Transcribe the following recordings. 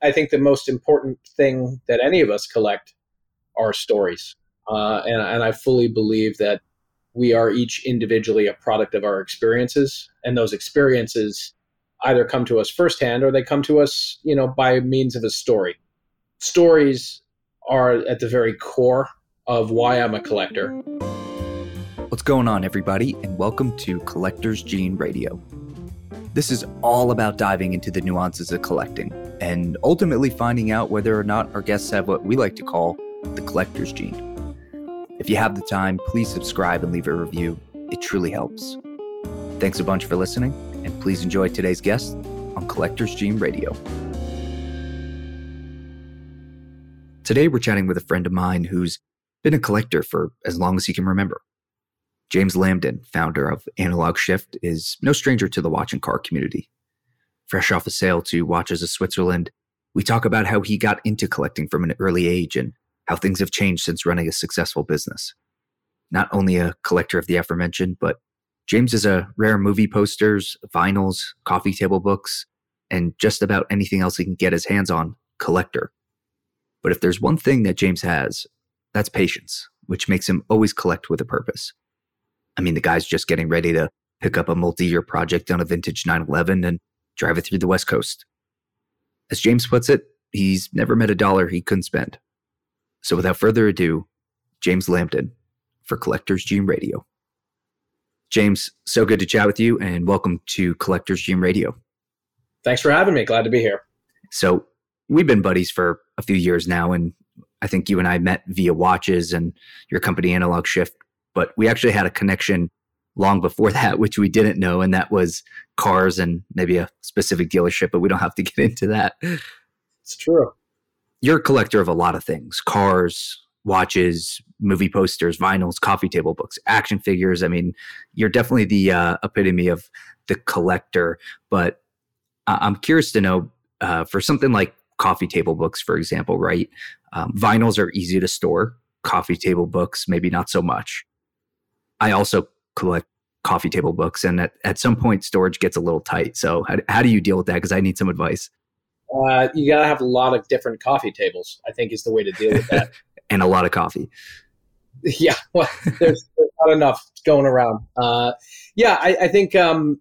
I think the most important thing that any of us collect are stories. Uh, and, and I fully believe that we are each individually a product of our experiences, and those experiences either come to us firsthand or they come to us, you know, by means of a story. Stories are at the very core of why I'm a collector. What's going on, everybody, and welcome to Collector's Gene Radio. This is all about diving into the nuances of collecting and ultimately finding out whether or not our guests have what we like to call the collector's gene. If you have the time, please subscribe and leave a review. It truly helps. Thanks a bunch for listening, and please enjoy today's guest on Collector's Gene Radio. Today, we're chatting with a friend of mine who's been a collector for as long as he can remember. James Lamdin, founder of Analog Shift, is no stranger to the watch and car community. Fresh off a sale to Watches of Switzerland, we talk about how he got into collecting from an early age and how things have changed since running a successful business. Not only a collector of the aforementioned, but James is a rare movie posters, vinyls, coffee table books, and just about anything else he can get his hands on collector. But if there's one thing that James has, that's patience, which makes him always collect with a purpose. I mean, the guy's just getting ready to pick up a multi year project on a vintage 911 and drive it through the West Coast. As James puts it, he's never met a dollar he couldn't spend. So without further ado, James Lamdin for Collector's Gene Radio. James, so good to chat with you and welcome to Collector's Gene Radio. Thanks for having me. Glad to be here. So we've been buddies for a few years now, and I think you and I met via watches and your company Analog Shift, but we actually had a connection long before that, which we didn't know, and that was cars and maybe a specific dealership, but we don't have to get into that. It's true you're a collector of a lot of things cars, watches, movie posters, vinyls, coffee table books, action figures. I mean, you're definitely the uh, epitome of the collector. But I'm curious to know uh, for something like coffee table books, for example, right? Um, vinyls are easy to store, coffee table books, maybe not so much. I also collect coffee table books, and at, at some point, storage gets a little tight. So, how, how do you deal with that? Because I need some advice uh, you got to have a lot of different coffee tables. I think is the way to deal with that. and a lot of coffee. Yeah, well, there's, there's not enough going around. Uh, yeah, I, I think um,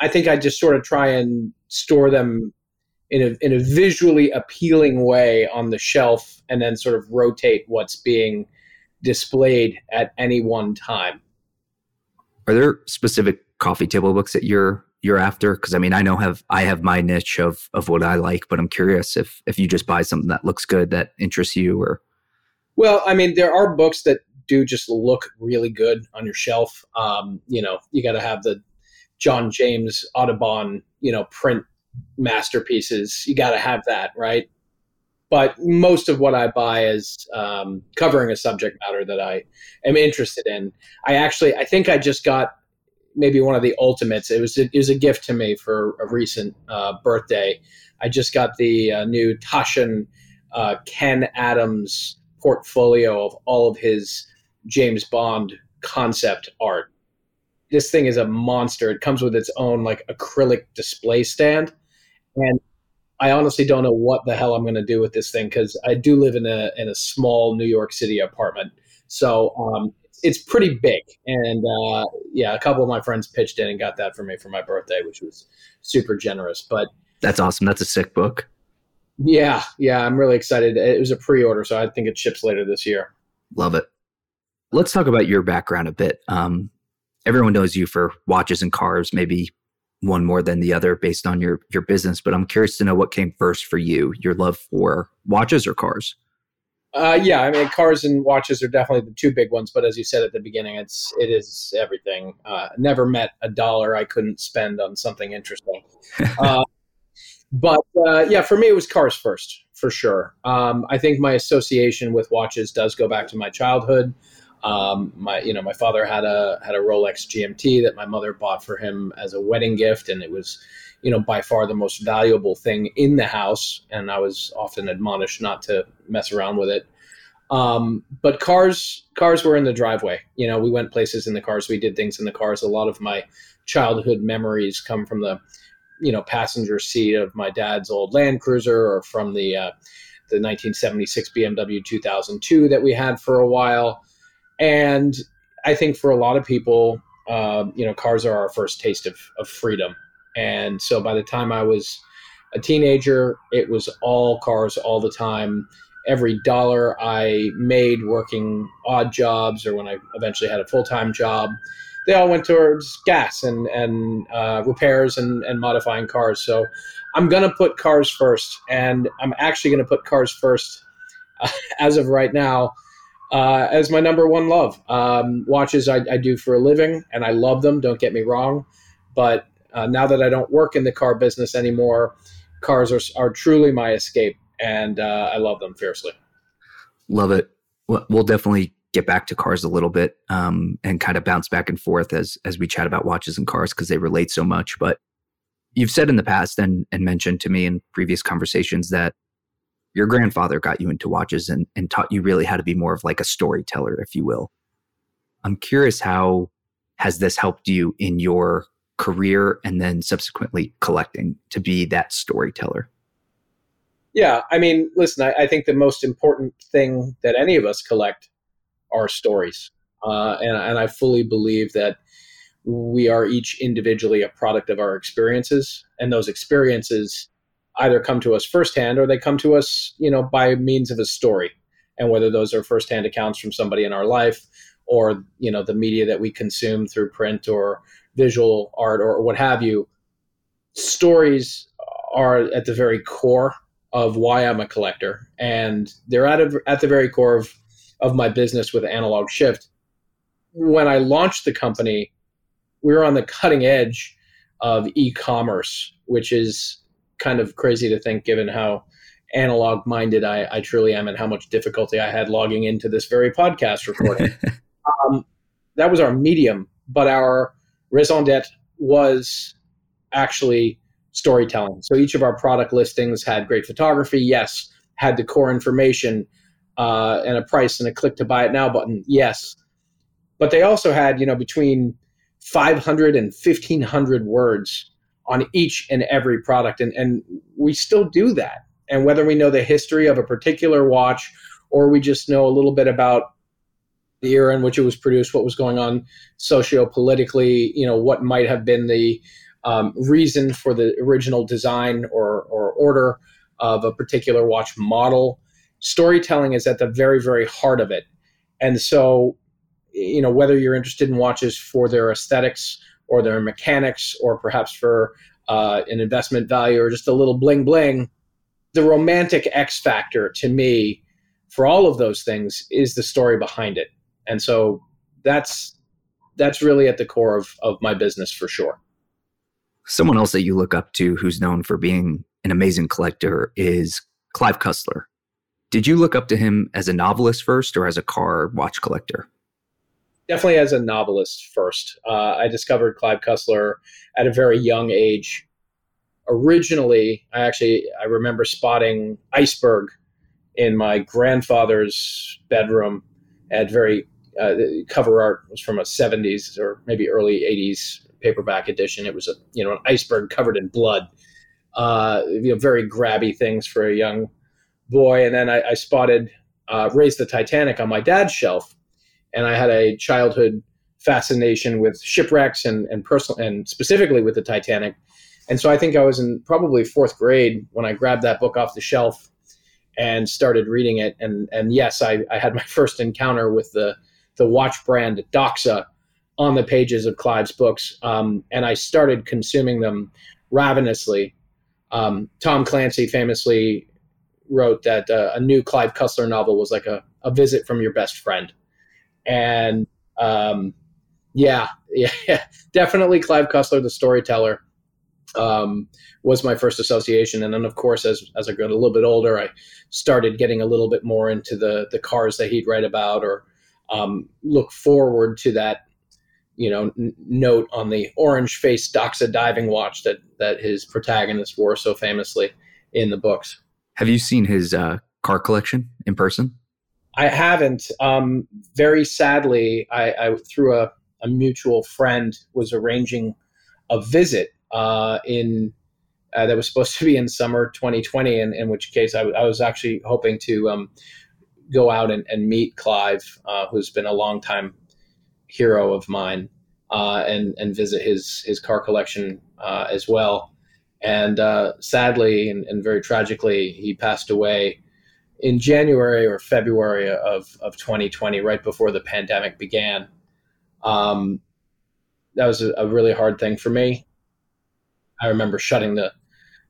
I think I just sort of try and store them in a in a visually appealing way on the shelf, and then sort of rotate what's being displayed at any one time. Are there specific coffee table books that you're you're after? Because I mean, I know have I have my niche of of what I like, but I'm curious if if you just buy something that looks good that interests you, or well, I mean, there are books that do just look really good on your shelf. Um, you know, you got to have the John James Audubon, you know, print masterpieces. You got to have that, right? But most of what I buy is um, covering a subject matter that I am interested in. I actually, I think I just got maybe one of the ultimates. It was a, it was a gift to me for a recent uh, birthday. I just got the uh, new Taschen uh, Ken Adams portfolio of all of his James Bond concept art. This thing is a monster. It comes with its own like acrylic display stand, and I honestly don't know what the hell I'm going to do with this thing because I do live in a in a small New York City apartment. So um, it's pretty big, and uh, yeah, a couple of my friends pitched in and got that for me for my birthday, which was super generous. But that's awesome. That's a sick book. Yeah, yeah, I'm really excited. It was a pre-order, so I think it ships later this year. Love it. Let's talk about your background a bit. Um, everyone knows you for watches and cars, maybe one more than the other based on your your business. But I'm curious to know what came first for you: your love for watches or cars. Uh, yeah, I mean, cars and watches are definitely the two big ones. But as you said at the beginning, it's it is everything. Uh, never met a dollar I couldn't spend on something interesting. uh, but uh, yeah, for me, it was cars first for sure. Um, I think my association with watches does go back to my childhood. Um, my you know my father had a had a Rolex GMT that my mother bought for him as a wedding gift, and it was you know, by far the most valuable thing in the house. And I was often admonished not to mess around with it. Um, but cars, cars were in the driveway. You know, we went places in the cars. We did things in the cars. A lot of my childhood memories come from the you know passenger seat of my dad's old Land Cruiser or from the uh, the 1976 BMW 2002 that we had for a while. And I think for a lot of people, uh, you know, cars are our first taste of, of freedom. And so by the time I was a teenager, it was all cars all the time. Every dollar I made working odd jobs or when I eventually had a full time job, they all went towards gas and, and uh, repairs and, and modifying cars. So I'm going to put cars first. And I'm actually going to put cars first uh, as of right now uh, as my number one love. Um, watches I, I, do for a living, and I love them. Don't get me wrong, but uh, now that I don't work in the car business anymore, cars are are truly my escape, and uh, I love them fiercely. Love it. We'll definitely get back to cars a little bit um, and kind of bounce back and forth as as we chat about watches and cars because they relate so much. But you've said in the past and and mentioned to me in previous conversations that your grandfather got you into watches and, and taught you really how to be more of like a storyteller, if you will. I'm curious how has this helped you in your career and then subsequently collecting to be that storyteller? Yeah, I mean, listen, I, I think the most important thing that any of us collect are stories. Uh, and, and I fully believe that we are each individually a product of our experiences, and those experiences either come to us firsthand or they come to us, you know, by means of a story. And whether those are firsthand accounts from somebody in our life or, you know, the media that we consume through print or visual art or what have you, stories are at the very core of why I'm a collector. And they're at, a, at the very core of, of my business with Analog Shift. When I launched the company, we were on the cutting edge of e-commerce, which is kind of crazy to think given how analog minded I, I, truly am and how much difficulty I had logging into this very podcast recording. um, that was our medium, but our raison d'etre was actually storytelling. So each of our product listings had great photography, yes, had the core information uh, and a price and a click to buy it now button, yes. But they also had, you know, between 500 and 1500 words on each and every product. And, and we still do that. And whether we know the history of a particular watch or we just know a little bit about the era in which it was produced, what was going on socio-politically, you know, what might have been the um, reason for the original design or, or order of a particular watch model. Storytelling is at the very, very heart of it. And so, you know, whether you're interested in watches for their aesthetics or their mechanics or perhaps for uh, an investment value or just a little bling bling. The romantic X factor to me for all of those things is the story behind it. And so that's that's really at the core of, of my business for sure. Someone else that you look up to who's known for being an amazing collector is Clive Cussler. Did you look up to him as a novelist first or as a car watch collector? Definitely as a novelist first. Uh, I discovered Clive Cussler at a very young age. Originally, I actually I remember spotting Iceberg in my grandfather's bedroom. At very uh, cover art was from a 70s or maybe early 80s paperback edition. It was a you know an iceberg covered in blood. Uh, you know, very grabby things for a young boy. And then I, I spotted uh, Raise the Titanic on my dad's shelf and I had a childhood fascination with shipwrecks and and personal and specifically with the Titanic. And so I think I was in probably fourth grade when I grabbed that book off the shelf and started reading it. And and yes, I, I had my first encounter with the the watch brand Doxa on the pages of Clive's books, um, and I started consuming them ravenously. Um, Tom Clancy famously wrote that uh, a new Clive Cussler novel was like a, a visit from your best friend and um, yeah, yeah, definitely Clive Cussler, the storyteller, um, was my first association. And then, of course, as as I got a little bit older, I started getting a little bit more into the the cars that he'd write about, or um, look forward to that. You know, n- note on the orange face Doxa diving watch that that his protagonist wore so famously in the books. Have you seen his uh, car collection in person? I haven't. Um, very sadly, I, I through a, a, mutual friend was arranging a visit uh, in uh, that was supposed to be in summer 2020, in, in which case I was actually hoping to um, go out and, and meet Clive, uh, who's been a longtime hero of mine, uh, and and visit his his car collection uh, as well. And uh, sadly and, and very tragically, he passed away in January or February of, of 2020, right before the pandemic began. Um, that was a, a, really hard thing for me. I remember shutting the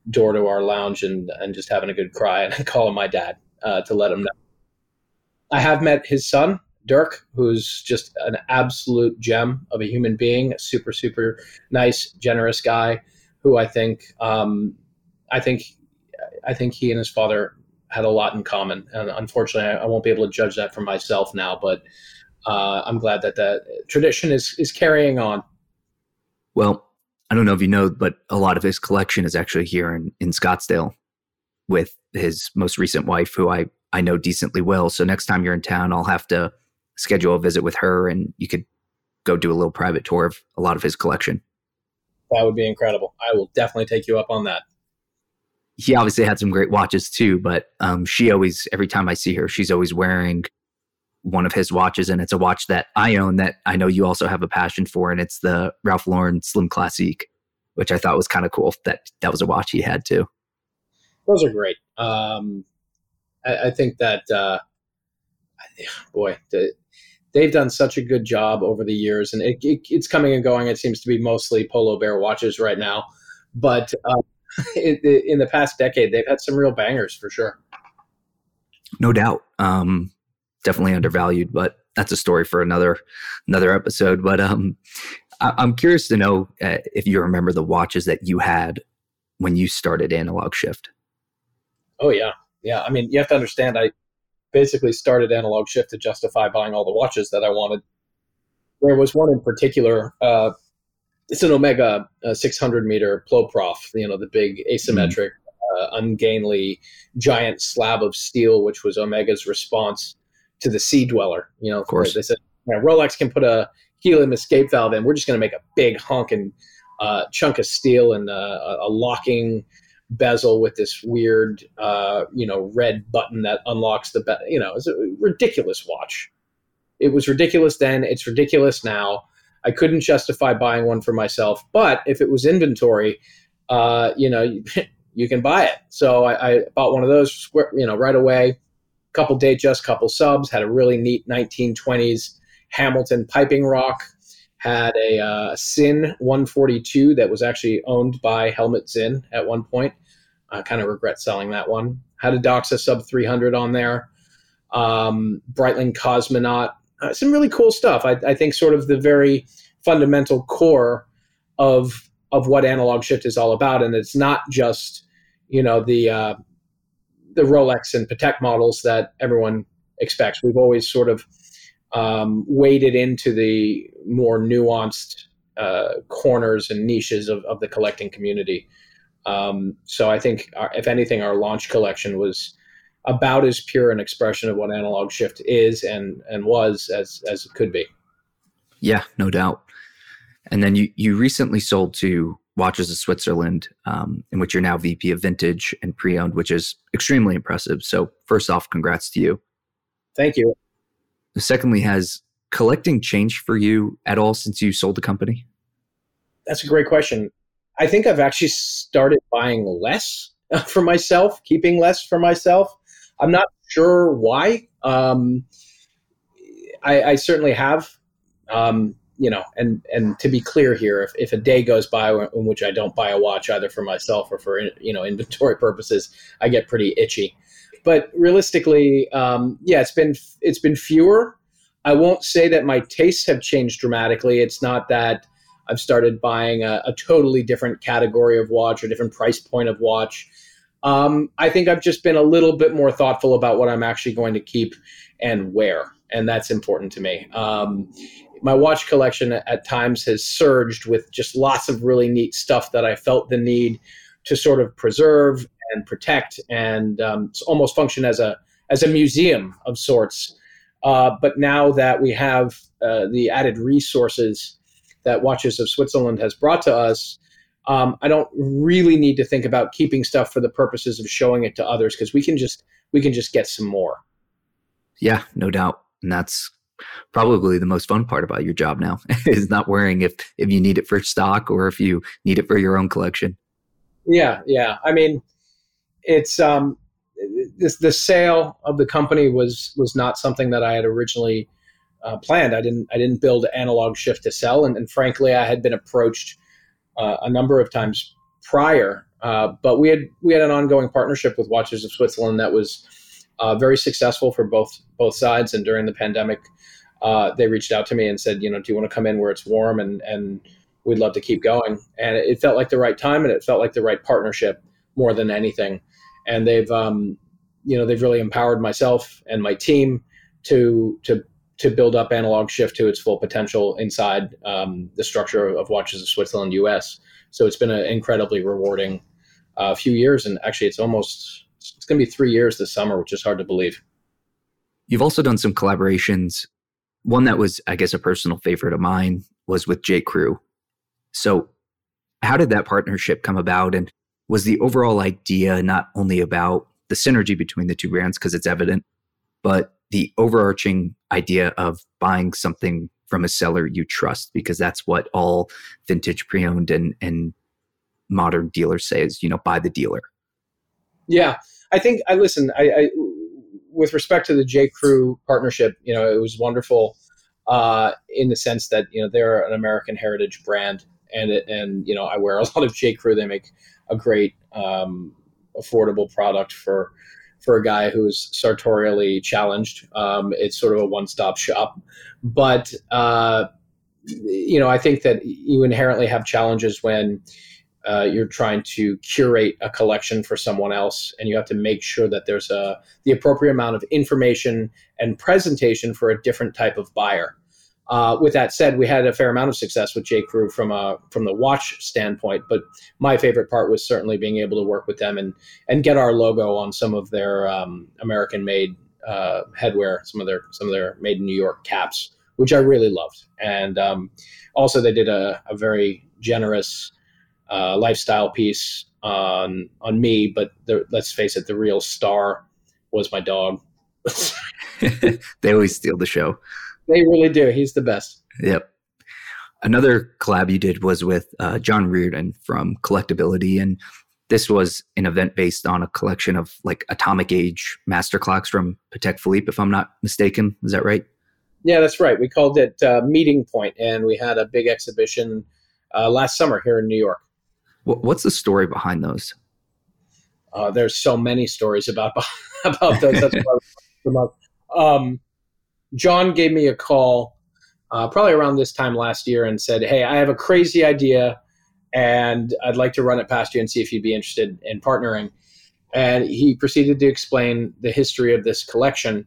door to our lounge and, and just having a good cry and calling my dad uh, to let him know. I have met his son, Dirk, who's just an absolute gem of a human being, a super, super nice, generous guy who I think, um, I think, I think he and his father had a lot in common. And unfortunately, I, I won't be able to judge that for myself now, but uh, I'm glad that that tradition is is carrying on. Well, I don't know if you know, but a lot of his collection is actually here in, in Scottsdale with his most recent wife, who I, I know decently well. So next time you're in town, I'll have to schedule a visit with her and you could go do a little private tour of a lot of his collection. That would be incredible. I will definitely take you up on that. He obviously had some great watches too, but um, she always, every time I see her, she's always wearing one of his watches, and it's a watch that I own that I know you also have a passion for, and it's the Ralph Lauren Slim Classique, which I thought was kind of cool. That that was a watch he had too. Those are great. Um, I, I, think that uh, boy, the, they've done such a good job over the years, and it, it, it's coming and going. It seems to be mostly Polo Bear watches right now, but uh, in, in the past decade, they've had some real bangers for sure. No doubt. Um, definitely undervalued, but that's a story for another another episode. But um, I, am curious to know uh, if you remember the watches that you had when you started Analog Shift. Oh yeah, yeah. I mean, you have to understand. I basically started Analog Shift to justify buying all the watches that I wanted. There was one in particular. Uh, it's an Omega uh, 600 meter Ploprof. You know, the big asymmetric, mm-hmm. uh, ungainly, giant slab of steel, which was Omega's response to the Sea Dweller. You know, of course, they said Rolex can put a helium escape valve in. We're just going to make a big honking uh, chunk of steel and uh, a locking bezel with this weird, uh, you know, red button that unlocks the, be- you know, it's a ridiculous watch. It was ridiculous then. It's ridiculous now. I couldn't justify buying one for myself, but if it was inventory, uh, you know, you, you, can buy it. So I, I bought one of those, you know, right away couple Datejust, couple subs, had a really neat 1920s Hamilton piping rock, had a uh, Sinn 142 that was actually owned by Helmut Sinn at one point. I kind of regret selling that one. Had a Doxa sub 300 on there. Um, Breitling Cosmonaut. Uh, some really cool stuff. I, I, think sort of the very fundamental core of of what analog shift is all about, and it's not just you know the uh, the Rolex and Patek models that everyone expects. We've always sort of um, waded into the more nuanced uh, corners and niches of, of the collecting community. Um, so I think, our, if anything, our launch collection was about as pure an expression of what analog shift is and and was as as it could be. Yeah, no doubt. And then you you recently sold to Watches of Switzerland, um, in which you're now VP of Vintage and Pre-owned, which is extremely impressive. So, first off, congrats to you. Thank you. Secondly, has collecting changed for you at all since you sold the company? That's a great question. I think I've actually started buying less for myself, keeping less for myself. I'm not sure why. Um, I, I, certainly have. Um, you know, and and to be clear here, if, if a day goes by in which I don't buy a watch either for myself or for you know inventory purposes, I get pretty itchy. But realistically, um, yeah, it's been it's been fewer. I won't say that my tastes have changed dramatically. It's not that I've started buying a, a totally different category of watch or different price point of watch. Um, I think I've just been a little bit more thoughtful about what I'm actually going to keep and where, and that's important to me. Um, my watch collection at times has surged with just lots of really neat stuff that I felt the need to sort of preserve and protect and um, almost function as a as a museum of sorts. Uh, but now that we have uh, the added resources that Watches of Switzerland has brought to us, um, I don't really need to think about keeping stuff for the purposes of showing it to others because we can just we can just get some more. Yeah, no doubt, and that's probably the most fun part about your job now is not worrying if if you need it for stock or if you need it for your own collection. Yeah, yeah. I mean, it's um, this the sale of the company was was not something that I had originally uh, planned. I didn't I didn't build analog shift to sell, and, and frankly, I had been approached uh, a number of times prior. Uh, but we had we had an ongoing partnership with Watches of Switzerland that was uh, very successful for both both sides. And during the pandemic, uh, they reached out to me and said, you know, do you want to come in where it's warm and and we'd love to keep going. And it felt like the right time, and it felt like the right partnership more than anything. And they've um, you know they've really empowered myself and my team to to to build up analog shift to its full potential inside um, the structure of Watches of Switzerland US. So it's been an incredibly rewarding uh, few years, and actually, it's almost it's going to be three years this summer, which is hard to believe. You've also done some collaborations. One that was, I guess, a personal favorite of mine was with J. Crew. So, how did that partnership come about, and was the overall idea not only about the synergy between the two brands because it's evident, but the overarching idea of buying something from a seller you trust because that's what all vintage pre-owned and and modern dealers say is you know buy the dealer. Yeah i think i listen i, I with respect to the j. Crew partnership you know it was wonderful uh, in the sense that you know they're an american heritage brand and it, and you know i wear a lot of j. Crew. They make a great um, affordable product for for a guy who's sartorially challenged. Um, it's sort of a one stop shop. But, uh, you know, I think that you inherently have challenges when uh, you're trying to curate a collection for someone else, and you have to make sure that there's a the appropriate amount of information and presentation for a different type of buyer. Uh, with that said, we had a fair amount of success with J. Crew from a from the watch standpoint, but my favorite part was certainly being able to work with them and and get our logo on some of their um, American made uh, headwear, some of their some of their made in New York caps, which I really loved. And um, also, they did a, a very generous uh, lifestyle piece on on me. But the, let's face it, the real star was my dog. they always steal the show. They really do. He's the best. Yep. Another collab you did was with uh, John Reardon from Collectability, and this was an event based on a collection of like atomic age master clocks from Patek Philippe, if I'm not mistaken. Is that right? Yeah, that's right. We called it uh, Meeting Point, and we had a big exhibition uh, last summer here in New York. What's the story behind those? Uh, there's so many stories about about those. That's um, John gave me a call uh, probably around this time last year and said, Hey, I have a crazy idea and I'd like to run it past you and see if you'd be interested in partnering. And he proceeded to explain the history of this collection,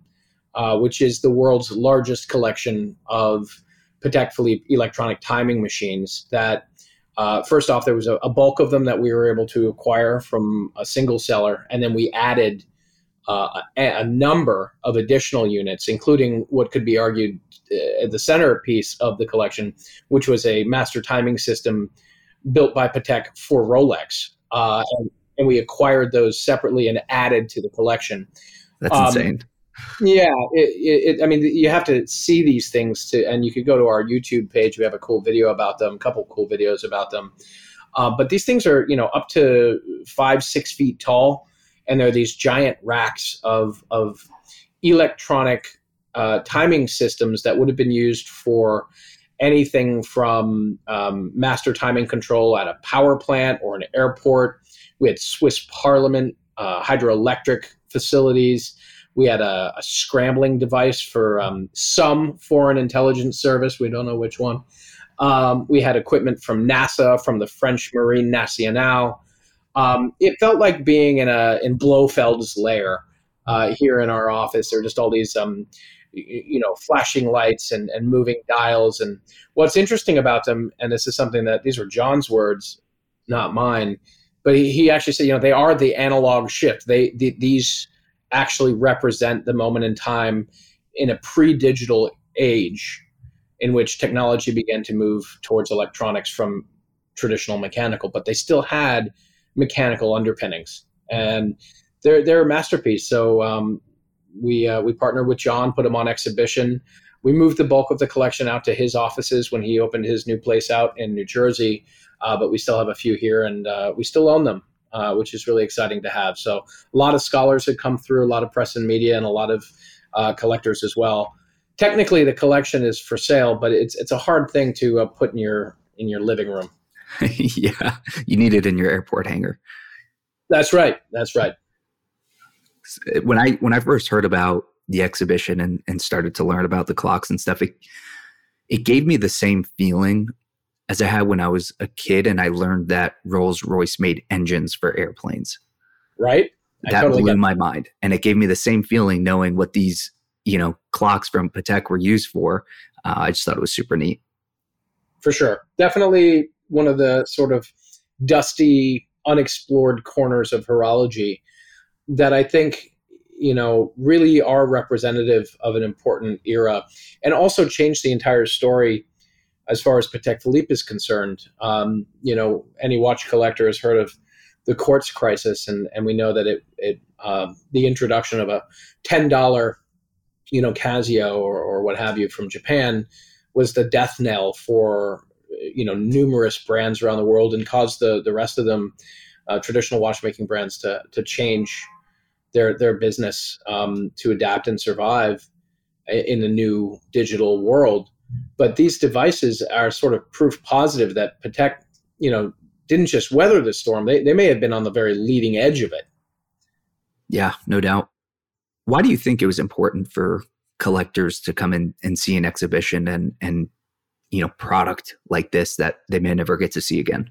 uh, which is the world's largest collection of Patek Philippe electronic timing machines. That, uh, first off, there was a, a bulk of them that we were able to acquire from a single seller, and then we added uh, a, a, number of additional units, including what could be argued uh, the centerpiece of the collection, which was a master timing system built by Patek for Rolex. Uh, and, and, we acquired those separately and added to the collection. That's um, insane. Yeah, it, it, I mean, you have to see these things to, and you could go to our YouTube page. We have a cool video about them, a couple cool videos about them. Uh, but these things are, you know, up to five, six feet tall and there are these giant racks of of electronic uh, timing systems that would have been used for anything from um, master timing control at a power plant or an airport. We had Swiss Parliament, uh, hydroelectric facilities. We had a, a scrambling device for um, some foreign intelligence service. We don't know which one. Um, we had equipment from NASA, from the French Marine Nationale. Um, it felt like being in a in Blofeld's lair uh, here in our office. There are just all these um, you know flashing lights and, and moving dials. And what's interesting about them, and this is something that these were John's words, not mine, but he, he actually said, you know, they are the analog shift. They the, these actually represent the moment in time in a pre-digital age in which technology began to move towards electronics from traditional mechanical, but they still had mechanical underpinnings, and they're they're a masterpiece. So um, we uh, we partnered with John, put them on exhibition. We moved the bulk of the collection out to his offices when he opened his new place out in New Jersey, uh, but we still have a few here, and uh, we still own them, uh, which is really exciting to have. So a lot of scholars had come through, a lot of press and media, and a lot of uh, collectors as well. Technically, the collection is for sale, but it's it's a hard thing to uh, put in your in your living room. yeah, you need it in your airport hangar. That's right. That's right. When I when I first heard about the exhibition and, and started to learn about the clocks and stuff, it it gave me the same feeling as I had when I was a kid and I learned that Rolls Royce made engines for airplanes. Right. I that totally blew my mind. And it gave me the same feeling knowing what these, you know, clocks from Patek were used for. Uh, I just thought it was super neat. For sure. Definitely one of the sort of dusty, unexplored corners of horology that I think you know really are representative of an important era and also change the entire story as far as Patek Philippe is concerned. Um, you know, any watch collector has heard of the quartz crisis, and and we know that it it uh, the introduction of a ten dollar you know Casio or, or what have you from Japan was the death knell for you know numerous brands around the world and caused the the rest of them uh, traditional watchmaking brands to to change their their business um, to adapt and survive in the new digital world. But these devices are sort of proof positive that Patek, you know, didn't just weather the storm; they they may have been on the very leading edge of it. Yeah, no doubt. Why do you think it was important for collectors to come in and see an exhibition and and you know product like this that they may never get to see again?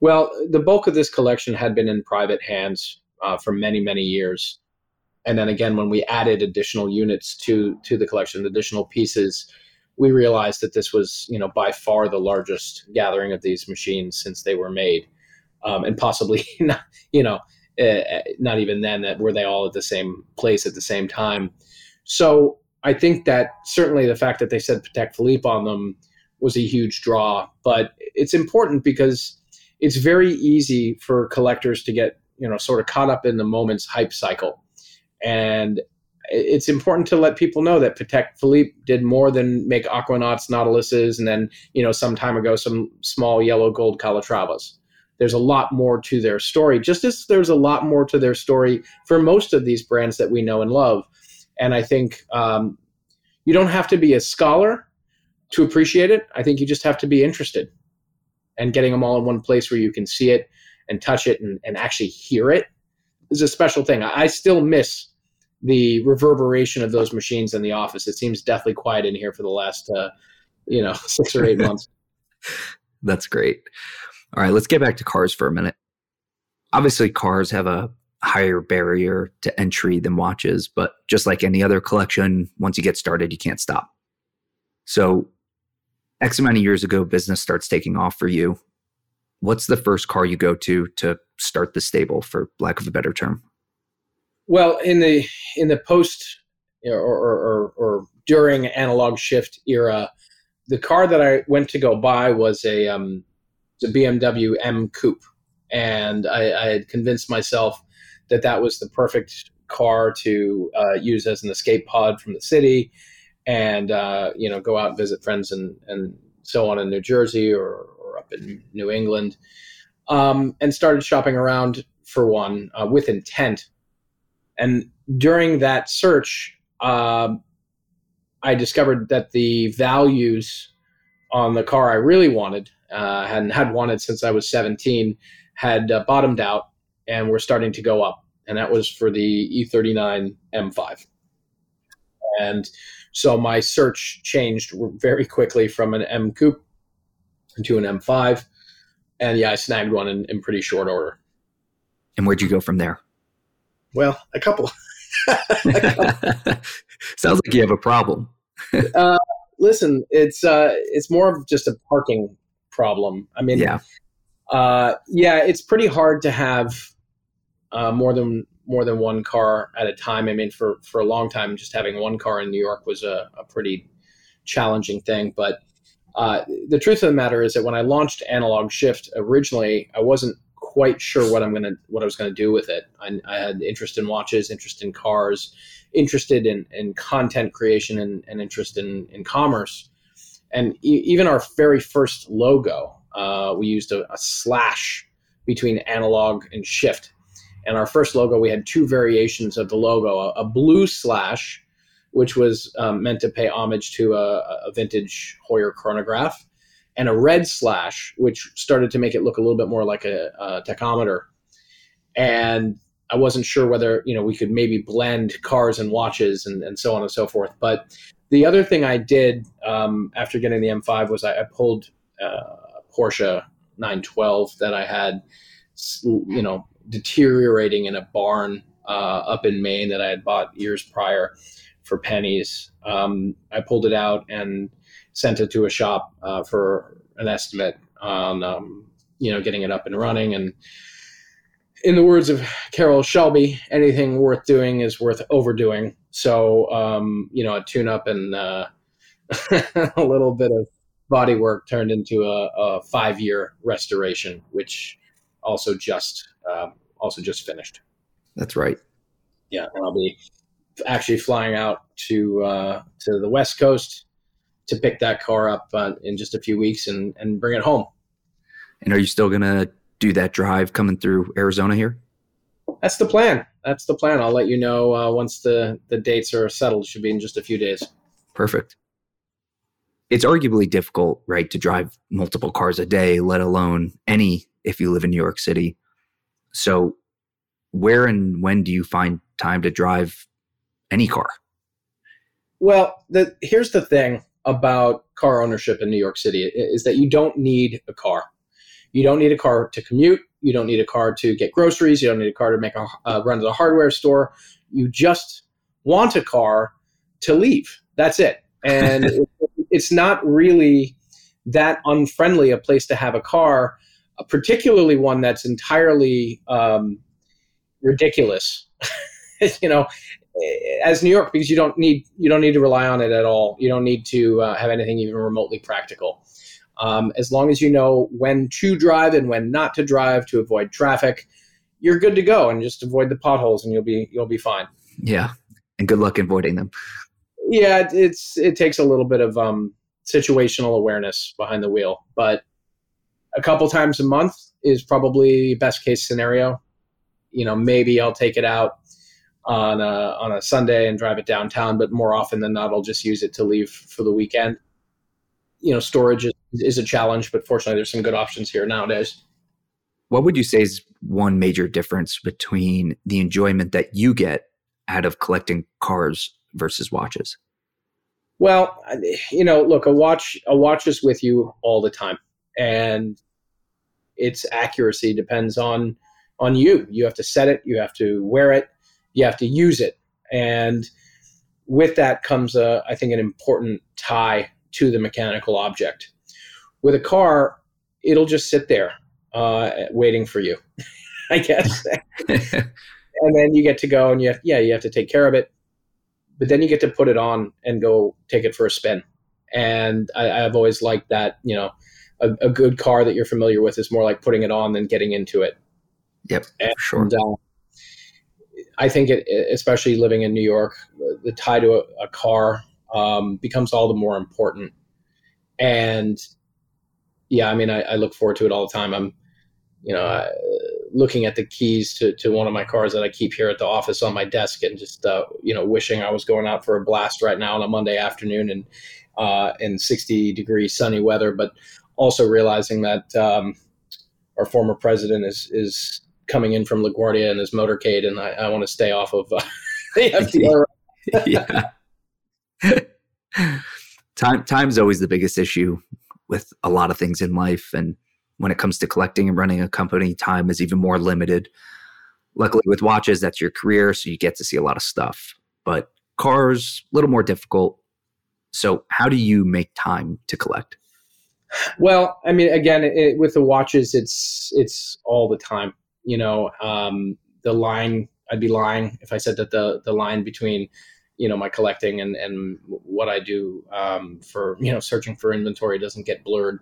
Well, the bulk of this collection had been in private hands uh, for many many years. And then again when we added additional units to to the collection additional pieces we realized that this was you know by far the largest gathering of these machines since they were made. Um, and possibly not, you know uh, not even then that were they all at the same place at the same time. So i think that certainly the fact that they said Patek Philippe on them was a huge draw but it's important because it's very easy for collectors to get you know sort of caught up in the moment's hype cycle and it's important to let people know that Patek Philippe did more than make Aquanauts, Nautiluses, and then you know some time ago some small yellow gold Calatravas. There's a lot more to their story, just as there's a lot more to their story for most of these brands that we know and love. And I think um, you don't have to be a scholar to appreciate it. I think you just have to be interested, and getting them all in one place where you can see it and touch it and, and actually hear it is a special thing. I, still miss the reverberation of those machines in the office. It seems deathly quiet in here for the last, uh, you know, six or eight months. That's great. All right, let's get back to cars for a minute. Obviously, cars have a higher barrier to entry than watches, but just like any other collection, once you get started, you can't stop. So, X amount of years ago, business starts taking off for you. What's the first car you go to to start the stable for lack of a better term? Well in the in the post or, or, or, or during analog shift era the car that i went to go buy was a um, a bmw m coupe. And I, I, had convinced myself that that was the perfect car to uh, use as an escape pod from the city and uh, you know go out and visit friends and, and so on in new jersey or, or up in New England, um, and started shopping around for one uh, with intent. And during that search, uh, I discovered that the values on the car I really wanted, uh, and had wanted since I was 17, had uh, bottomed out and were starting to go up. And that was for the E39 M5. And so my search changed very quickly from an M Coupe to an M5. And yeah, I snagged one in, in pretty short order. And where'd you go from there? Well, a couple. Sounds like you have a problem. uh, listen, it's uh, it's more of just a parking problem. I mean, yeah, uh, yeah, it's pretty hard to have uh, more than more than one car at a time. I mean, for for a long time, just having one car in New York was a, a pretty challenging thing. But uh, the truth of the matter is that when I launched Analog Shift originally, I wasn't quite sure what I'm gonna what I was gonna do with it. I, I had interest in watches, interest in cars, interested in, in content creation, and, and interest in in commerce. And e- even our very first logo, uh, we used a, a slash between analog and shift. And our first logo, we had two variations of the logo: a, a blue slash which was um, meant to pay homage to a, a, vintage Heuer chronograph, and a red slash, which started to make it look a little bit more like a, a tachometer. And I wasn't sure whether you know we could maybe blend cars and watches and, and so on and so forth. But the other thing I did um, after getting the M5 was I, I pulled uh, Porsche 912 that I had, you know, deteriorating in a barn uh, up in Maine that I had bought years prior for pennies. Um, I pulled it out and sent it to a shop uh, for an estimate on um, you know getting it up and running. And in the words of Carroll Shelby, anything worth doing is worth overdoing. So um, you know a tune up and uh, a little bit of body work turned into a, a five year restoration, which also just uh, also just finished. That's right. Yeah, and I'll be actually flying out to uh, to the West Coast to pick that car up uh, in just a few weeks and and bring it home. And are you still gonna do that drive coming through Arizona here? That's the plan. That's the plan. I'll let you know uh, once the the dates are settled. Should be in just a few days. Perfect. It's arguably difficult, right, to drive multiple cars a day, let alone any if you live in New York City. So, where and when do you find time to drive any car? Well, the, here's the thing about car ownership in New York City is that you don't need a car. You don't need a car to commute. You don't need a car to get groceries. You don't need a car to make a uh, run to the hardware store. You just want a car to leave. That's it. And it's not really that unfriendly a place to have a car, particularly one that's entirely um, ridiculous. you know, as New York because you don't need you don't need to rely on it at all. You don't need to uh, have anything even remotely practical. Um, as long as you know when to drive and when not to drive to avoid traffic, you're good to go, and just avoid the potholes, and you'll be you'll be fine. Yeah, and good luck avoiding them. Yeah, it's it takes a little bit of um, situational awareness behind the wheel, but a couple times a month is probably best case scenario. You know, maybe I'll take it out on a, on a Sunday and drive it downtown, but more often than not, I'll just use it to leave for the weekend. You know, storage is, is a challenge, but fortunately, there's some good options here nowadays. What would you say is one major difference between the enjoyment that you get out of collecting cars versus watches? Well, you know, look, a watch a watch is with you all the time, and its accuracy depends on on you. You have to set it, you have to wear it, you have to use it. And with that comes, a, I think, an important tie to the mechanical object. With a car, it'll just sit there uh, waiting for you, I guess. and then you get to go and you have, yeah, you have to take care of it. But then you get to put it on and go take it for a spin. And I, have always liked that, you know, a, a, good car that you're familiar with is more like putting it on than getting into it. Yep, and, sure. Uh, I think, it, especially living in New York, the tie to a, a car um, becomes all the more important. And yeah, I mean, I, I, look forward to it all the time. I'm, you know, uh, looking at the keys to, to one of my cars that I keep here at the office on my desk and just, uh, you know, wishing I was going out for a blast right now on a Monday afternoon and uh, in 60 degree sunny weather, but also realizing that um, our former president is, is coming in from LaGuardia in his motorcade, and I, I want to stay off of uh, the FDR. yeah. Time time's always the biggest issue with a lot of things in life, and when it comes to collecting and running a company, time is even more limited. Luckily, with watches, that's your career, so you get to see a lot of stuff. But cars, a little more difficult. So, how do you make time to collect? Well, I mean, again, it, with the watches, it's it's all the time you know, um, the line, I'd be lying if I said that the, the line between you know my collecting and and what I do um, for you know searching for inventory doesn't get blurred.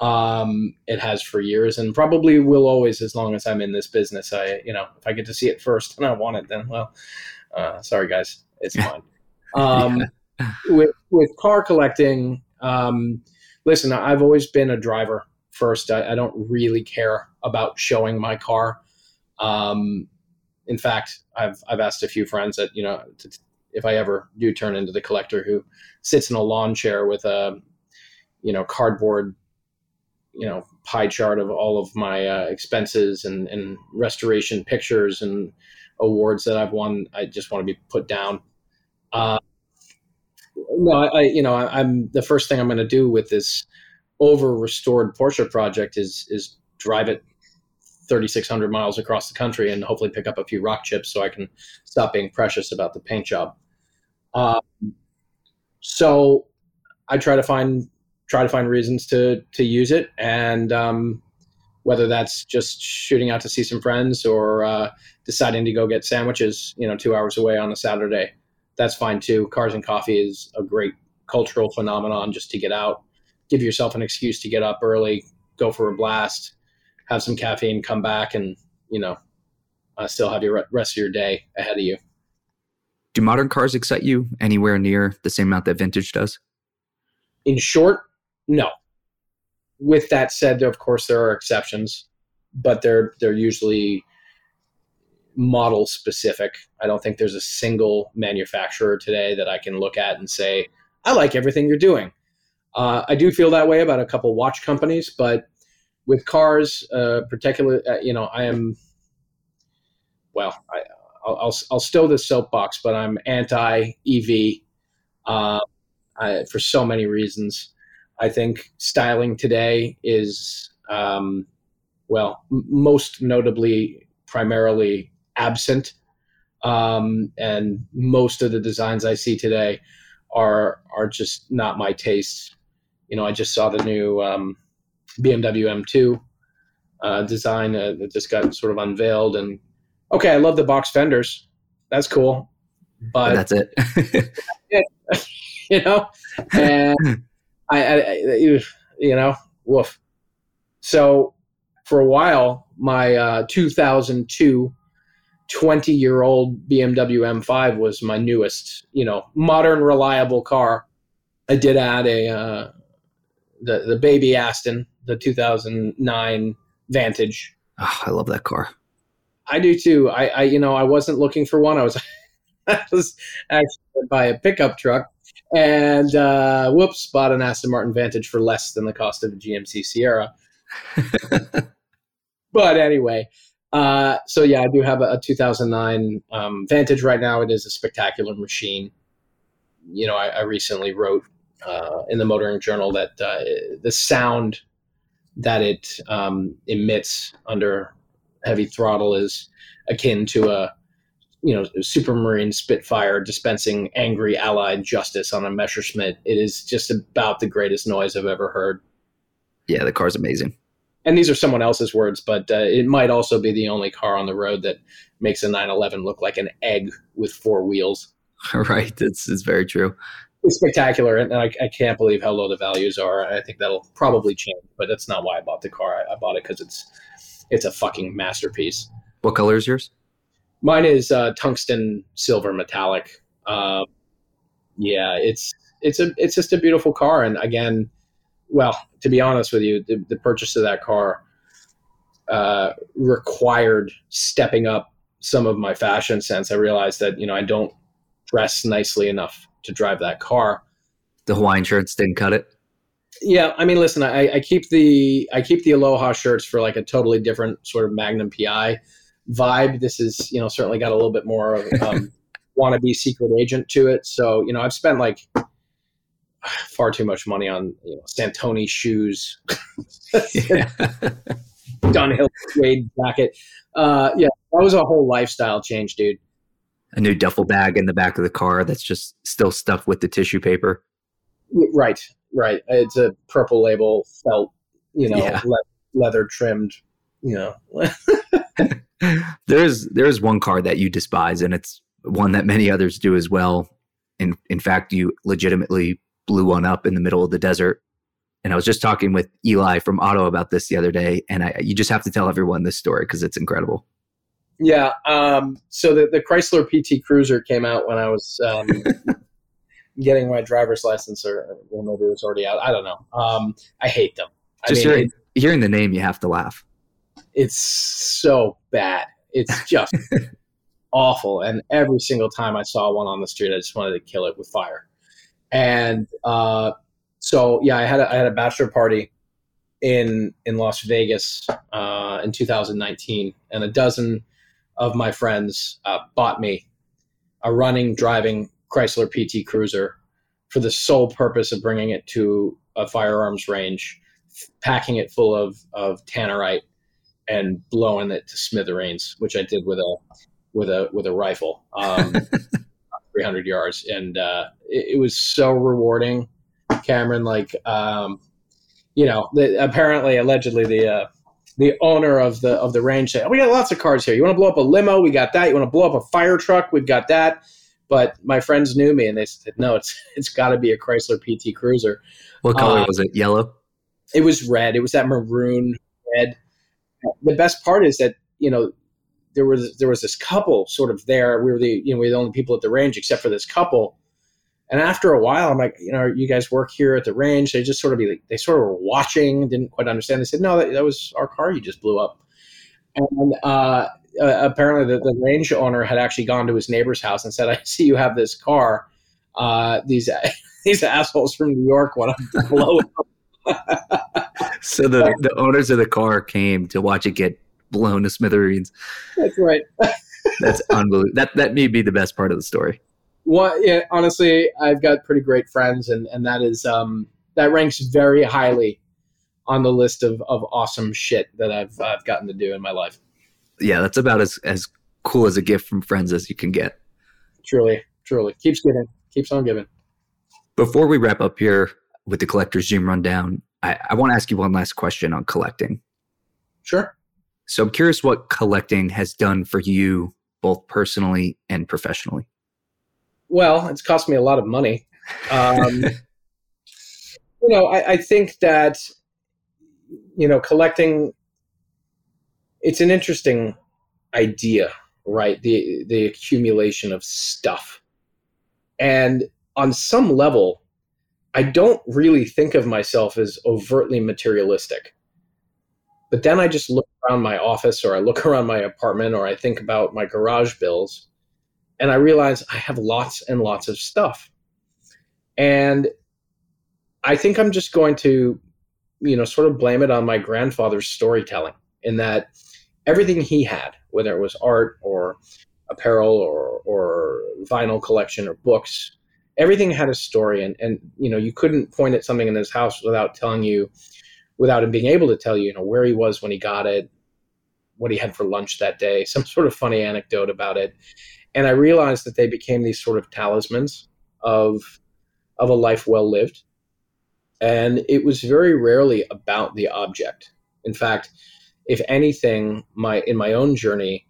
Um, it has for years and probably will always as long as I'm in this business. I you know if I get to see it first and I want it, then well, uh, sorry guys, it's fine. Um, yeah. with with car collecting, um, listen, I've always been a driver first. I, I don't really care about showing my car. Um, in fact, I've I've asked a few friends that you know to, if I ever do turn into the collector who sits in a lawn chair with a you know cardboard you know pie chart of all of my uh, expenses and, and restoration pictures and awards that I've won. I just want to be put down. Uh, no, I, I, you know I, am the first thing I'm going to do with this over restored Porsche project is is drive it 3,600 miles across the country and hopefully pick up a few rock chips so I can stop being precious about the paint job. Um, so I try to find try to find reasons to to use it, and um, whether that's just shooting out to see some friends or uh, deciding to go get sandwiches, you know, two hours away on a Saturday, that's fine too. Cars and coffee is a great cultural phenomenon just to get out, give yourself an excuse to get up early, go for a blast, have some caffeine, come back, and you know, uh, still have your rest of your day ahead of you. Do modern cars excite you anywhere near the same amount that vintage does? In short, no. With that said, of course there are exceptions, but they're they're usually model specific. I don't think there's a single manufacturer today that I can look at and say, I like everything you're doing. Uh, I do feel that way about a couple watch companies, but with cars, uh, particularly, uh, you know, I am, well, I, I'll, I'll, I'll stow this soapbox, but I'm anti EV uh, for so many reasons. I think styling today is, um, well, m- most notably, primarily absent. Um, and most of the designs I see today are are just not my taste. You know, I just saw the new um, BMW M2 uh, design uh, that just got sort of unveiled, and okay, I love the box fenders. That's cool, but, but that's it. you know, and I, I, you know, woof. So for a while, my uh, 2002 20 year old BMW M5 was my newest, you know, modern, reliable car. I did add a uh, the the baby Aston, the 2009 Vantage. Oh, I love that car. I do too. I, I you know I wasn't looking for one. I was I was actually buy a pickup truck, and uh, whoops, bought an Aston Martin Vantage for less than the cost of a GMC Sierra. but anyway, uh, so yeah, I do have a, a 2009 um, Vantage right now. It is a spectacular machine. You know, I, I recently wrote uh, in the Motoring Journal that uh, the sound that it um, emits under heavy throttle is akin to a you know supermarine spitfire dispensing angry allied justice on a messerschmitt it is just about the greatest noise i've ever heard yeah the car's amazing and these are someone else's words but uh, it might also be the only car on the road that makes a 911 look like an egg with four wheels right it's, it's very true it's spectacular and I, I can't believe how low the values are i think that'll probably change but that's not why i bought the car i, I bought it because it's it's a fucking masterpiece. What color is yours? Mine is uh, tungsten silver metallic. Uh, yeah, it's it's a it's just a beautiful car, and again, well, to be honest with you, the, the purchase of that car uh, required stepping up some of my fashion sense. I realized that you know I don't dress nicely enough to drive that car. The Hawaiian shirts didn't cut it yeah, I mean, listen, I, I, keep the I keep the Aloha shirts for like a totally different sort of Magnum PI vibe. This is you know certainly got a little bit more of um, wannabe secret agent to it. So you know I've spent like far too much money on you know Santoni shoes, Dunhill suede jacket. Uh, yeah, that was a whole lifestyle change, dude. A new duffel bag in the back of the car that's just still stuffed with the tissue paper. Right, right. It's a purple label felt, you know, yeah. le- leather trimmed, you know. there's there's one car that you despise, and it's one that many others do as well. In in fact, you legitimately blew one up in the middle of the desert. And I was just talking with Eli from Auto about this the other day, and I, you just have to tell everyone this story because it's incredible. Yeah. Um, so the, the Chrysler PT Cruiser came out when I was um, getting my driver's license, or well, maybe it was already out. I don't know. Um, I hate them. Just I mean, hearing, hearing the name, you have to laugh. It's so bad. It's just awful. And every single time I saw one on the street, I just wanted to kill it with fire. And uh, so, yeah, I had a, I had a bachelor party in in Las Vegas uh, in 2019, and a dozen of my friends uh, bought me a running, driving Chrysler PT Cruiser for the sole purpose of bringing it to a firearms range, packing it full of of tannerite, and blowing it to smithereens, which I did with a with a with a rifle, um, 300 yards, and uh, it, it, was so rewarding. Cameron, like, um, you know, the, apparently, allegedly, the uh, the owner of the of the range said, oh, "We got lots of cars here. You want to blow up a limo? We got that. You want to blow up a fire truck? We've got that." But my friends knew me, and they said, "No, it's it's got to be a Chrysler PT Cruiser." What color uh, was it? Yellow. It was red. It was that maroon red. The best part is that you know there was there was this couple sort of there. We were the you know we were the only people at the range except for this couple. And after a while, I'm like, you know, you guys work here at the range. They just sort of be like, they sort of were watching, didn't quite understand. They said, no, that, that was our car you just blew up. And uh, uh, apparently, the, the, range owner had actually gone to his neighbor's house and said, I see you have this car. Uh, these these assholes from New York want to blow up. so the, the owners of the car came to watch it get blown to smithereens. That's right. That's unbelievable. That that may be the best part of the story. Well, yeah, honestly, I've got pretty great friends, and and that is um, that ranks very highly on the list of, of awesome shit that I've I've gotten to do in my life. Yeah, that's about as as cool as a gift from friends as you can get. Truly, truly, keeps giving, keeps on giving. Before we wrap up here with the collector's dream rundown, I, I want to ask you one last question on collecting. Sure. So I'm curious what collecting has done for you, both personally and professionally. Well, it's cost me a lot of money. Um, you know, I, I think that you know collecting it's an interesting idea, right? The the accumulation of stuff, and on some level, I don't really think of myself as overtly materialistic. But then I just look around my office or I look around my apartment or I think about my garage bills and I realize I have lots and lots of stuff. And I think I'm just going to, you know, sort of blame it on my grandfather's storytelling in that everything he had, whether it was art or apparel or, or vinyl collection or books, everything had a story. And, and, you know, you couldn't point at something in his house without telling you without him being able to tell you, you know, where he was when he got it, what he had for lunch that day, some sort of funny anecdote about it. And I realized that they became these sort of talismans of of a life well lived. And it was very rarely about the object. In fact, if anything, my in my own journey,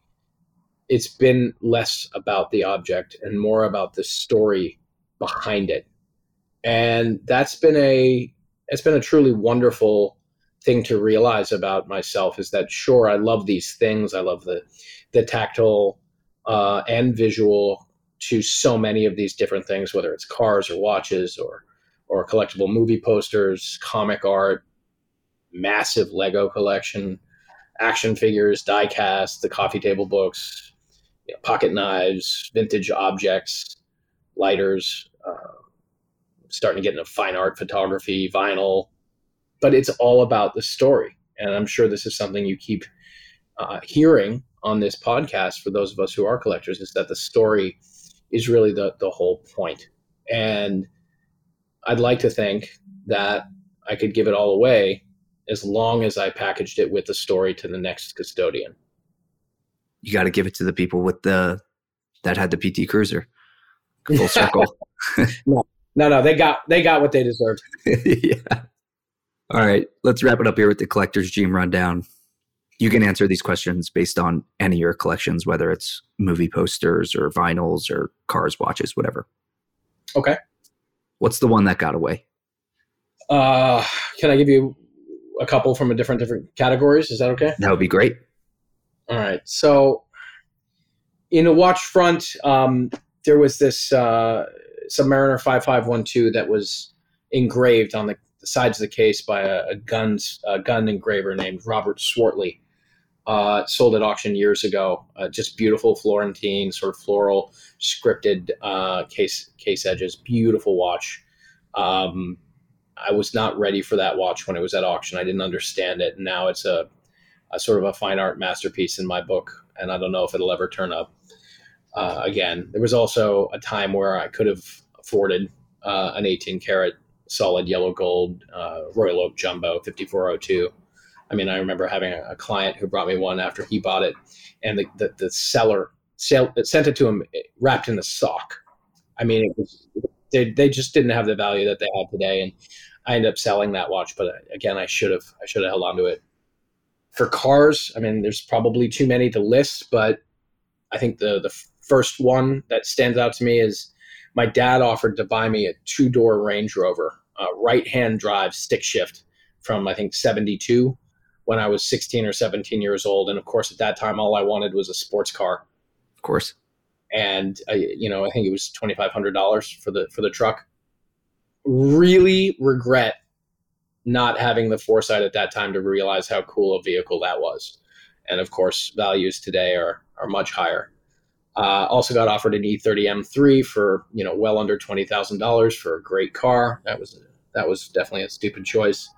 it's been less about the object and more about the story behind it. And that's been a it's been a truly wonderful thing to realize about myself is that sure I love these things. I love the the tactile uh, and visual to so many of these different things, whether it's cars or watches or or collectible movie posters, comic art, massive Lego collection, action figures, diecast, the coffee table books, you know, pocket knives, vintage objects, lighters. Uh, starting to get into fine art photography, vinyl, but it's all about the story. And I'm sure this is something you keep uh, hearing on this podcast for those of us who are collectors is that the story is really the, the whole point. And I'd like to think that I could give it all away as long as I packaged it with the story to the next custodian. You got to give it to the people with the that had the PT Cruiser. Full circle. no, no, no, they got they got what they deserved. yeah. All right, let's wrap it up here with the collector's dream rundown. You can answer these questions based on any of your collections, whether it's movie posters or vinyls or cars, watches, whatever. Okay. What's the one that got away? Uh, can I give you a couple from a different different categories? Is that okay? That would be great. All right. So in a watch front, um, there was this uh, Submariner 5512 that was engraved on the, sides of the case by a, a guns a gun engraver named Robert Swartley. Uh, sold at auction years ago. Uh, just beautiful Florentine, sort of floral scripted uh, case case edges. Beautiful watch. Um, I was not ready for that watch when it was at auction. I didn't understand it. Now it's a, a sort of a fine art masterpiece in my book, and I don't know if it'll ever turn up uh, again. There was also a time where I could have afforded uh, an 18 karat solid yellow gold uh, Royal Oak Jumbo 5402 I mean, I remember having a, client who brought me one after he bought it, and the the, the seller sell, sent it to him wrapped in a sock. I mean, it was they they just didn't have the value that they have today, and I ended up selling that watch. But uh, again, I should have I should have held on to it. For cars, I mean, there's probably too many to list, but I think the the first one that stands out to me is my dad offered to buy me a two door Range Rover, right hand drive stick shift from I think 72 when I was 16 or 17 years old. And of course, at that time, all I wanted was a sports car. Of course. And I, you know, I think it was twenty five hundred dollars for the for the truck. Really regret not having the foresight at that time to realize how cool a vehicle that was. And of course, values today are are much higher. Uh, also got offered an E30 M3 for you know well under twenty thousand dollars for a great car. That was that was definitely a stupid choice.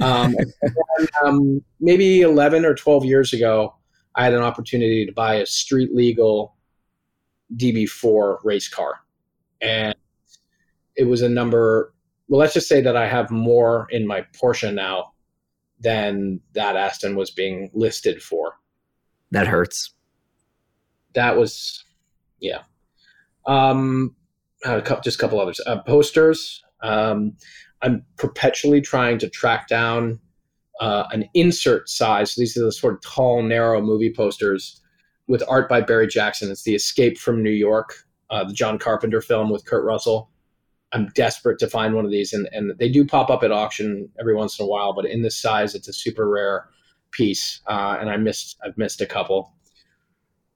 Um, then, um, maybe 11 or 12 years ago, I had an opportunity to buy a street legal DB4 race car. And it was a number, well, let's just say that I have more in my Porsche now than that Aston was being listed for. That hurts. That was, yeah. Um, a couple, just a couple others. Uh, posters. Um, I'm perpetually trying to track down uh, an insert size. So these are the sort of tall, narrow movie posters with art by Barry Jackson. It's the Escape from New York, uh, the John Carpenter film with Kurt Russell. I'm desperate to find one of these, and, and they do pop up at auction every once in a while. But in this size, it's a super rare piece, uh, and I missed I've missed a couple.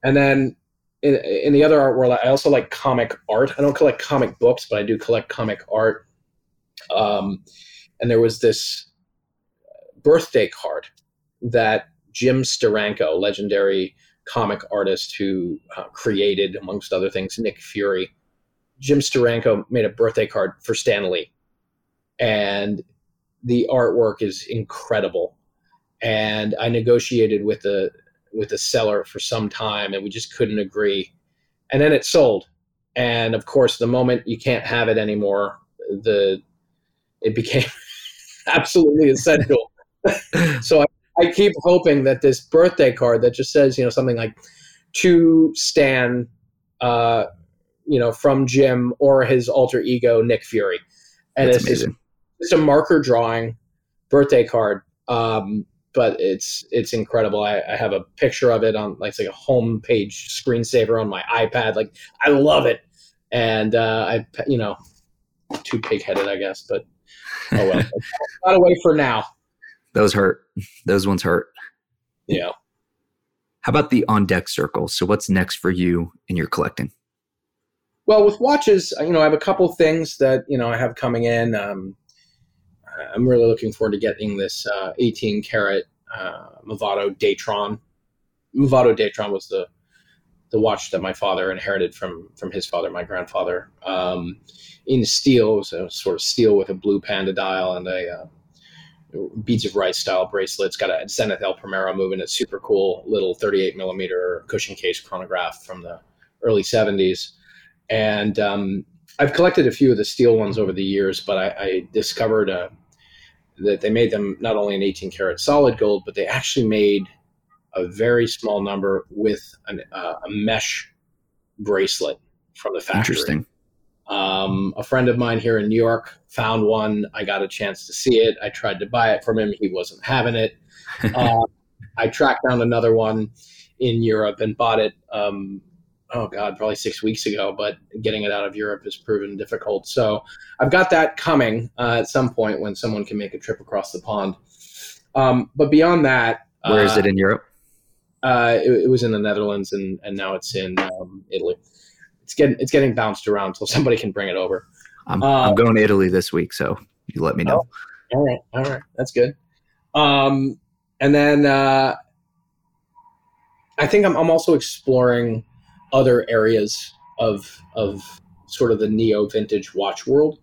And then in, in the other art world, I also like comic art. I don't collect comic books, but I do collect comic art. Um, and there was this birthday card that Jim Steranko, legendary comic artist who uh, created, amongst other things, Nick Fury, Jim Steranko made a birthday card for Stan Lee. And the artwork is incredible. And I negotiated with the with the seller for some time and we just couldn't agree. And then it sold. And of course, the moment you can't have it anymore, the it became absolutely essential. so I, I keep hoping that this birthday card that just says, you know, something like to Stan, uh, you know, from Jim or his alter ego, Nick Fury. And That's it's just, it's a marker drawing birthday card. Um, but it's it's incredible. I, I, have a picture of it on like it's like a home page screensaver on my iPad. Like I love it, and uh, I you know too pig headed I guess, but oh well, got away for now. Those hurt. Those ones hurt. Yeah. How about the on deck circle? So, what's next for you in your collecting? Well, with watches, you know, I have a couple things that you know I have coming in. Um, I'm really looking forward to getting this uh, 18 karat uh, Movado Datron. Movado Datron was the the watch that my father inherited from from his father, my grandfather. Um, in steel, It was a sort of steel with a blue panda dial and a uh, beads of rice style bracelet. It's got a Zenith El Primero moving. It's super cool little 38 millimeter cushion case chronograph from the early 70s. And um, I've collected a few of the steel ones over the years, but I, I discovered uh, that they made them not only in 18 karat solid gold, but they actually made a very small number with an, uh, a mesh bracelet from the factory. Interesting. Um, a friend of mine here in New York found one. I got a chance to see it. I tried to buy it from him. He wasn't having it. Uh, I tracked down another one in Europe and bought it um, oh god, probably six weeks ago. But getting it out of Europe has proven difficult. So I've got that coming uh, at some point when someone can make a trip across the pond. Um, but beyond that, where is it in Europe? Uh, it, it, was in the Netherlands, and, and now it's in um, Italy. It's getting it's getting bounced around until somebody can bring it over. I'm, I'm going to Italy this week, so you let me know. Oh, all right, all right, that's good. Um, and then uh, I think I'm, I'm also exploring other areas of of sort of the neo vintage watch world.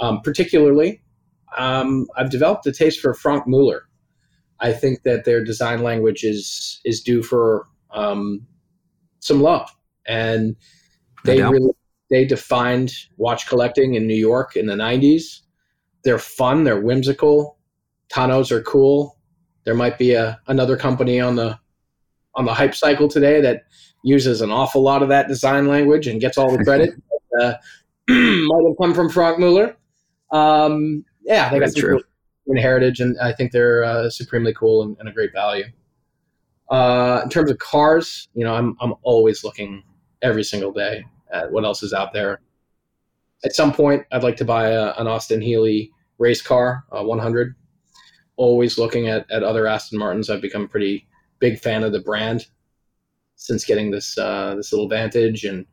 Um, particularly, um, I've developed a taste for Franck Muller. I think that their design language is is due for um, some love, and they really they defined watch collecting in New York in the '90s. They're fun, they're whimsical. Tanos are cool. There might be a another company on the on the hype cycle today that uses an awful lot of that design language and gets all the credit. but, uh, might have come from Franck Muller. Um, yeah, they got some true. Cool heritage, and I think they're uh, supremely cool and, and, a great value. Uh, in terms of cars, you know, I'm I'm always looking every single day at what else is out there. At some point, I'd like to buy a, an Austin Healey race car, 100. Always looking at, at other Aston Martins. I've become pretty big fan of the brand since getting this uh, this little Vantage, and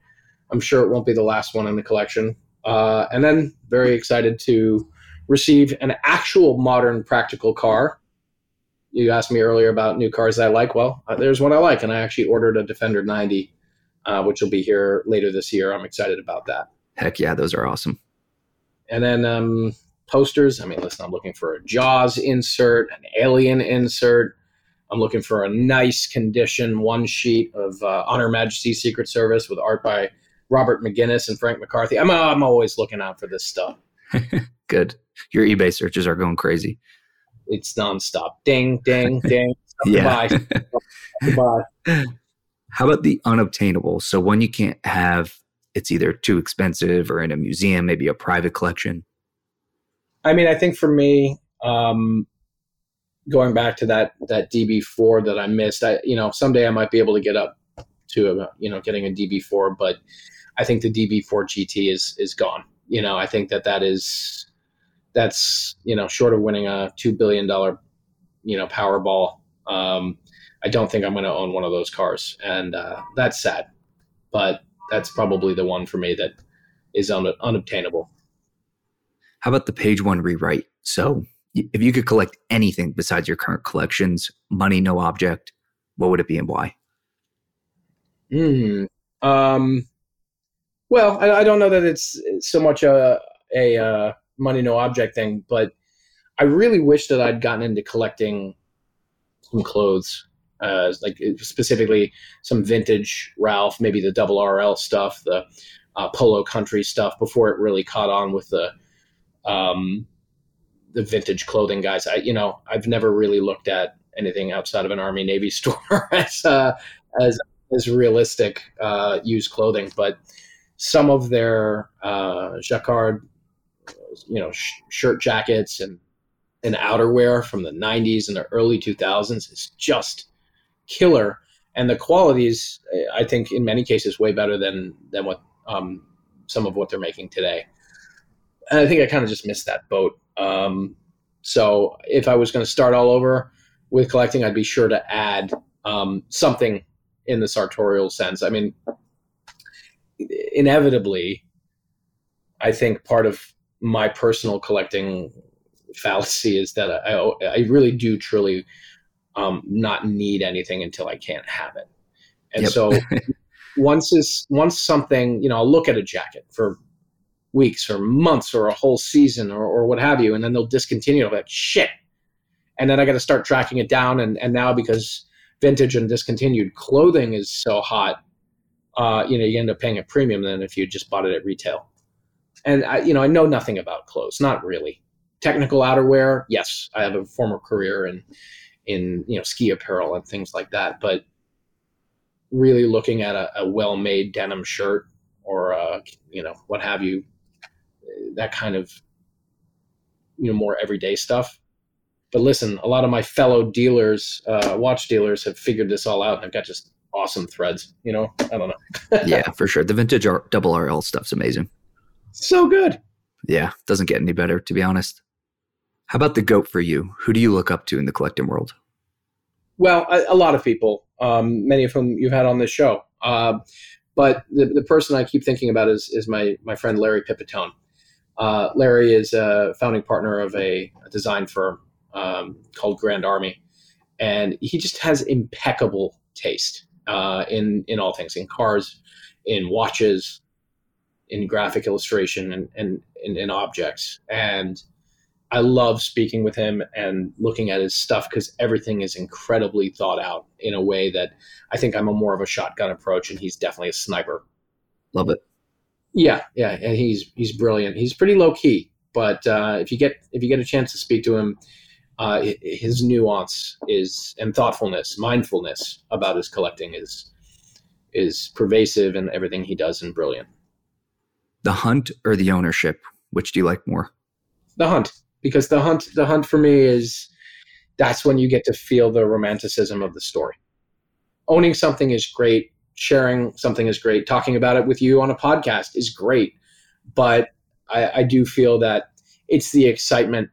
I'm sure it won't be the last one in the collection. Uh, and then very excited to receive an actual modern practical car. You asked me earlier about new cars I like. Well, uh, there's one I like, and I actually ordered a Defender 90, uh, which will be here later this year. I'm excited about that. Heck yeah, those are awesome. And then um, posters. I mean, listen, I'm looking for a Jaws insert, an Alien insert. I'm looking for a nice condition one sheet of uh, On Her Majesty's Secret Service with art by Robert McGinnis and Frank McCarthy. I'm, I'm always looking out for this stuff. Good. Your eBay searches are going crazy. It's nonstop. Ding, ding, ding. yeah. Goodbye. Goodbye. How about the unobtainable? So one you can't have, it's either too expensive or in a museum, maybe a private collection. I mean, I think for me, um, going back to that that DB4 that I missed, I you know someday I might be able to get up to a, you know getting a DB4, but I think the DB4 GT is is gone. You know, I think that that is that's you know short of winning a two billion dollar you know Powerball. Um, I don't think I'm going to own one of those cars, and uh, that's sad. But that's probably the one for me that is un- unobtainable. How about the page one rewrite? So if you could collect anything besides your current collections, money, no object, what would it be and why? Hmm. Um, well, I, I, don't know that it's so much a, a uh, money, no object thing, but I really wish that I'd gotten into collecting some clothes, uh, like specifically some vintage Ralph, maybe the double RL stuff, the uh, Polo Country stuff before it really caught on with the um, the vintage clothing guys. I, you know, I've never really looked at anything outside of an Army Navy store as uh, as as realistic uh, used clothing, but some of their uh, jacquard, you know, sh- shirt jackets and and outerwear from the 90s and the early 2000s is just killer. And the quality is, i think in many cases way better than than what um, some of what they're making today. And i think i kind of just missed that boat um, so if I was going to start all over with collecting, I'd be sure to add um, something in the sartorial sense. I mean, inevitably, I think part of my personal collecting fallacy is that I, I really do truly um, not need anything until I can't have it. And yep. so once is once something, you know, I'll look at a jacket for weeks or months or a whole season or, or what have you, and then they'll discontinue. Like, shit. And then I got to start tracking it down. And, and now because vintage and discontinued clothing is so hot, uh, you know, you end up paying a premium than if you just bought it at retail. And I, you know, I know nothing about clothes, not really. Technical outerwear, yes, I have a former career in in you know ski apparel and things like that, but really looking at a, a well-made denim shirt or uh, you know what have you that kind of you know more everyday stuff. But listen, a lot of my fellow dealers, uh, watch dealers, have figured this all out and have got just awesome threads. You know, I don't know. yeah, for sure. The vintage R- double RL stuff's amazing. So good. Yeah, doesn't get any better, to be honest. How about the goat for you? Who do you look up to in the collecting world? Well, a, a lot of people, um, many of whom you've had on this show. Uh, but the, the person I keep thinking about is, is my, my friend Larry Pipitone. Uh, Larry is a founding partner of a, a design firm um, called Grand Army, and he just has impeccable taste uh, in in all things, in cars, in watches, in graphic illustration, and and in, in objects. And I love speaking with him and looking at his stuff because everything is incredibly thought out in a way that I think I'm a more of a shotgun approach, and he's definitely a sniper. Love it. Yeah, yeah, and he's he's brilliant. He's pretty low key, but uh, if you get if you get a chance to speak to him, uh, his nuance is and thoughtfulness, mindfulness about his collecting is is pervasive, and everything he does and brilliant. The hunt or the ownership, which do you like more? The hunt, because the hunt the hunt for me is that's when you get to feel the romanticism of the story. Owning something is great sharing something is great. Talking about it with you on a podcast is great. But I, I do feel that it's the excitement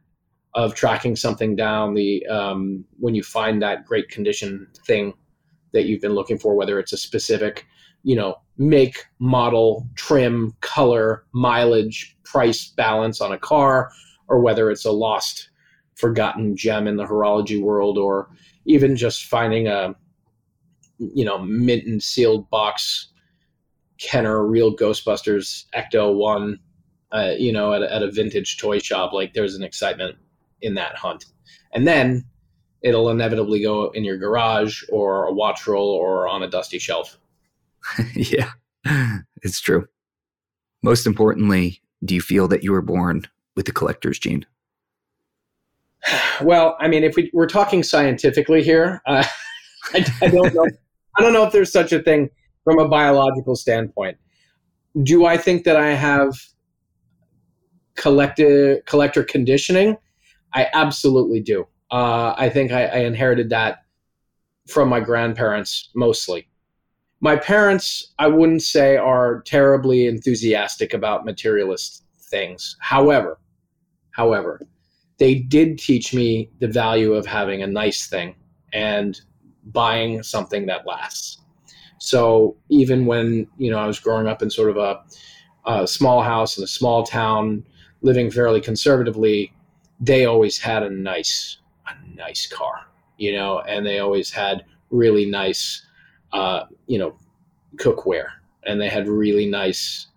of tracking something down, the um, when you find that great condition thing that you've been looking for, whether it's a specific, you know, make, model, trim, color, mileage, price balance on a car, or whether it's a lost, forgotten gem in the horology world, or even just finding a you know, mint and sealed box Kenner real Ghostbusters Ecto One, uh, you know, at a, at a vintage toy shop. Like there's an excitement in that hunt, and then it'll inevitably go in your garage or a watch roll or on a dusty shelf. yeah, it's true. Most importantly, do you feel that you were born with the collector's gene? Well, I mean, if we, we're talking scientifically here, uh, I, I, don't know. I don't know if there's such a thing from a biological standpoint. Do I think that I have collective collector conditioning? I absolutely do. Uh, I think I, I inherited that from my grandparents mostly. My parents, I wouldn't say, are terribly enthusiastic about materialist things. However, however, they did teach me the value of having a nice thing and buying something that lasts. So even when you know I was growing up in sort of a, a small house in a small town, living fairly conservatively, they always had a nice a nice car, you know, and they always had really nice, uh, you know, cookware, and they had really nice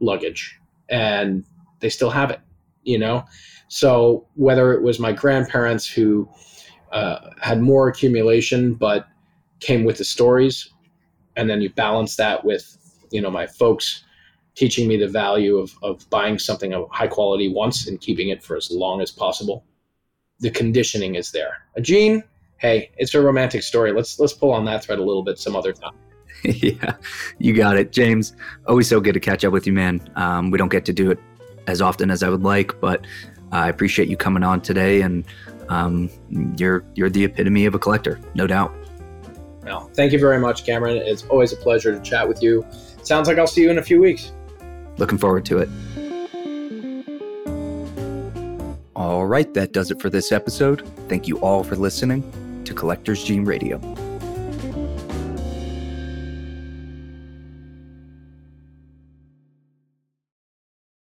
luggage, and they still have it, you know. So whether it was my grandparents who uh, had more accumulation, but came with the stories. And then you balance that with, you know, my folks teaching me the value of, of buying something of high quality once and keeping it for as long as possible. The conditioning is there. A gene, hey, it's a romantic story. Let's let's pull on that thread a little bit some other time. yeah, you got it, James. Always so good to catch up with you, man. Um, we don't get to do it as often as I would like, but I appreciate you coming on today and um, you're you're the epitome of a collector, no doubt. Well, thank you very much, Cameron. It's always a pleasure to chat with you. Sounds like I'll see you in a few weeks. Looking forward to it. All right, that does it for this episode. Thank you all for listening to Collector's Gene Radio.